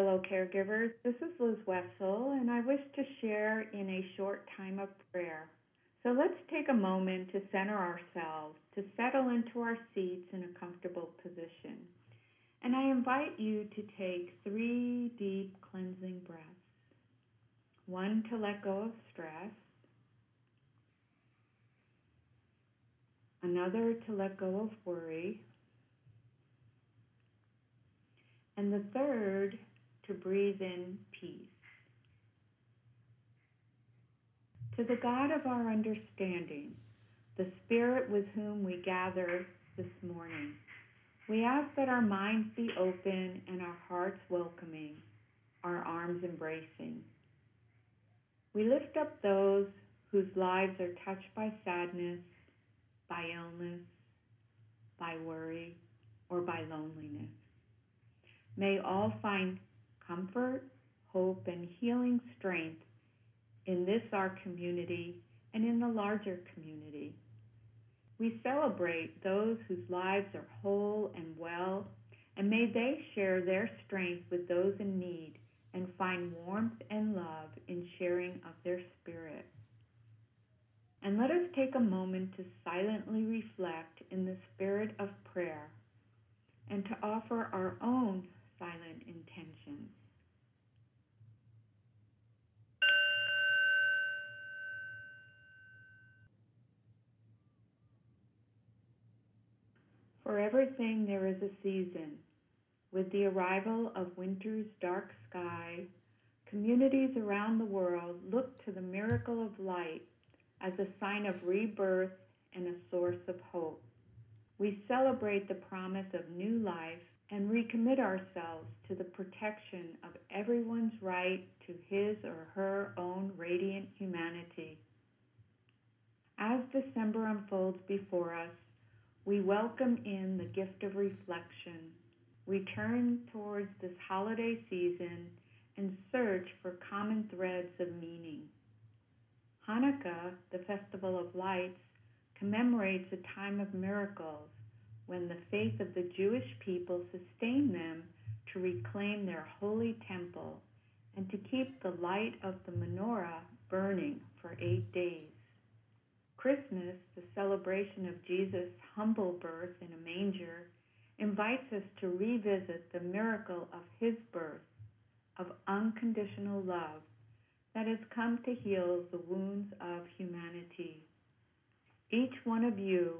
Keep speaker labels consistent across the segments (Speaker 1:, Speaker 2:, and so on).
Speaker 1: fellow caregivers. This is Liz Wessel, and I wish to share in a short time of prayer. So let's take a moment to center ourselves, to settle into our seats in a comfortable position. And I invite you to take three deep cleansing breaths one to let go of stress, another to let go of worry and the third to breathe in peace. To the God of our understanding, the Spirit with whom we gather this morning, we ask that our minds be open and our hearts welcoming, our arms embracing. We lift up those whose lives are touched by sadness, by illness, by worry, or by loneliness. May all find comfort, hope, and healing strength in this our community and in the larger community. We celebrate those whose lives are whole and well, and may they share their strength with those in need and find warmth and love in sharing of their spirit. And let us take a moment to silently reflect in the spirit of prayer and to offer our own silent intentions. For everything there is a season. With the arrival of winter's dark sky, communities around the world look to the miracle of light as a sign of rebirth and a source of hope. We celebrate the promise of new life and recommit ourselves to the protection of everyone's right to his or her own radiant humanity. As December unfolds before us, we welcome in the gift of reflection. We turn towards this holiday season and search for common threads of meaning. Hanukkah, the Festival of Lights, commemorates a time of miracles when the faith of the Jewish people sustained them to reclaim their holy temple and to keep the light of the menorah burning for eight days. Christmas, the celebration of Jesus' humble birth in a manger, invites us to revisit the miracle of his birth, of unconditional love that has come to heal the wounds of humanity. Each one of you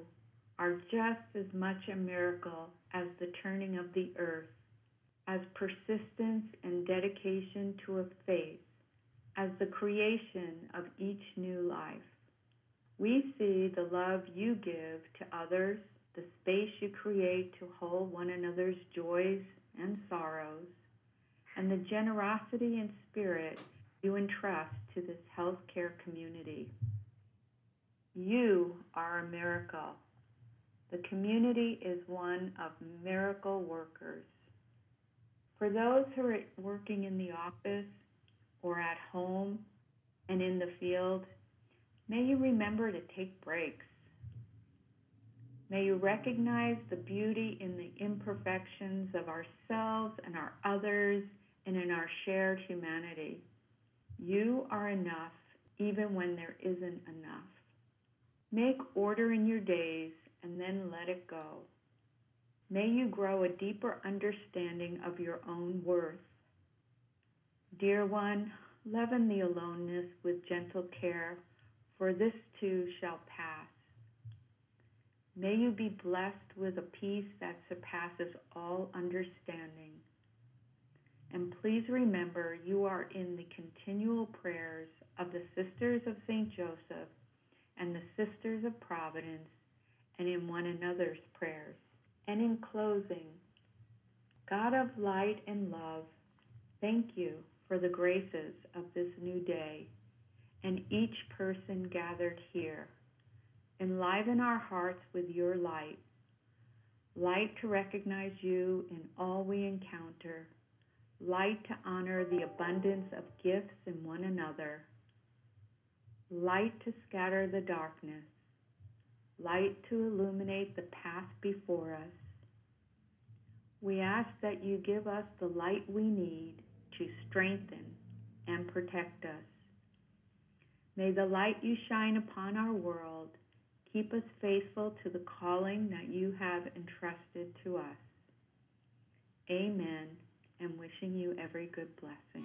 Speaker 1: are just as much a miracle as the turning of the earth, as persistence and dedication to a faith, as the creation of each new life. We see the love you give to others, the space you create to hold one another's joys and sorrows, and the generosity and spirit you entrust to this healthcare community. You are a miracle. The community is one of miracle workers. For those who are working in the office or at home and in the field, may you remember to take breaks. May you recognize the beauty in the imperfections of ourselves and our others and in our shared humanity. You are enough even when there isn't enough. Make order in your days and then let it go. May you grow a deeper understanding of your own worth. Dear one, leaven the aloneness with gentle care, for this too shall pass. May you be blessed with a peace that surpasses all understanding. And please remember you are in the continual prayers of the Sisters of St. Joseph and the Sisters of Providence and in one another's prayers. And in closing, God of light and love, thank you for the graces of this new day and each person gathered here. Enliven our hearts with your light, light to recognize you in all we encounter, light to honor the abundance of gifts in one another, light to scatter the darkness, light to illuminate the path before us. We ask that you give us the light we need to strengthen and protect us. May the light you shine upon our world keep us faithful to the calling that you have entrusted to us. Amen, and wishing you every good blessing.